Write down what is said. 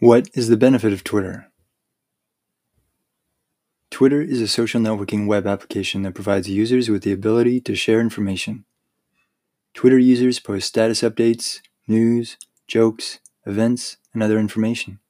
What is the benefit of Twitter? Twitter is a social networking web application that provides users with the ability to share information. Twitter users post status updates, news, jokes, events, and other information.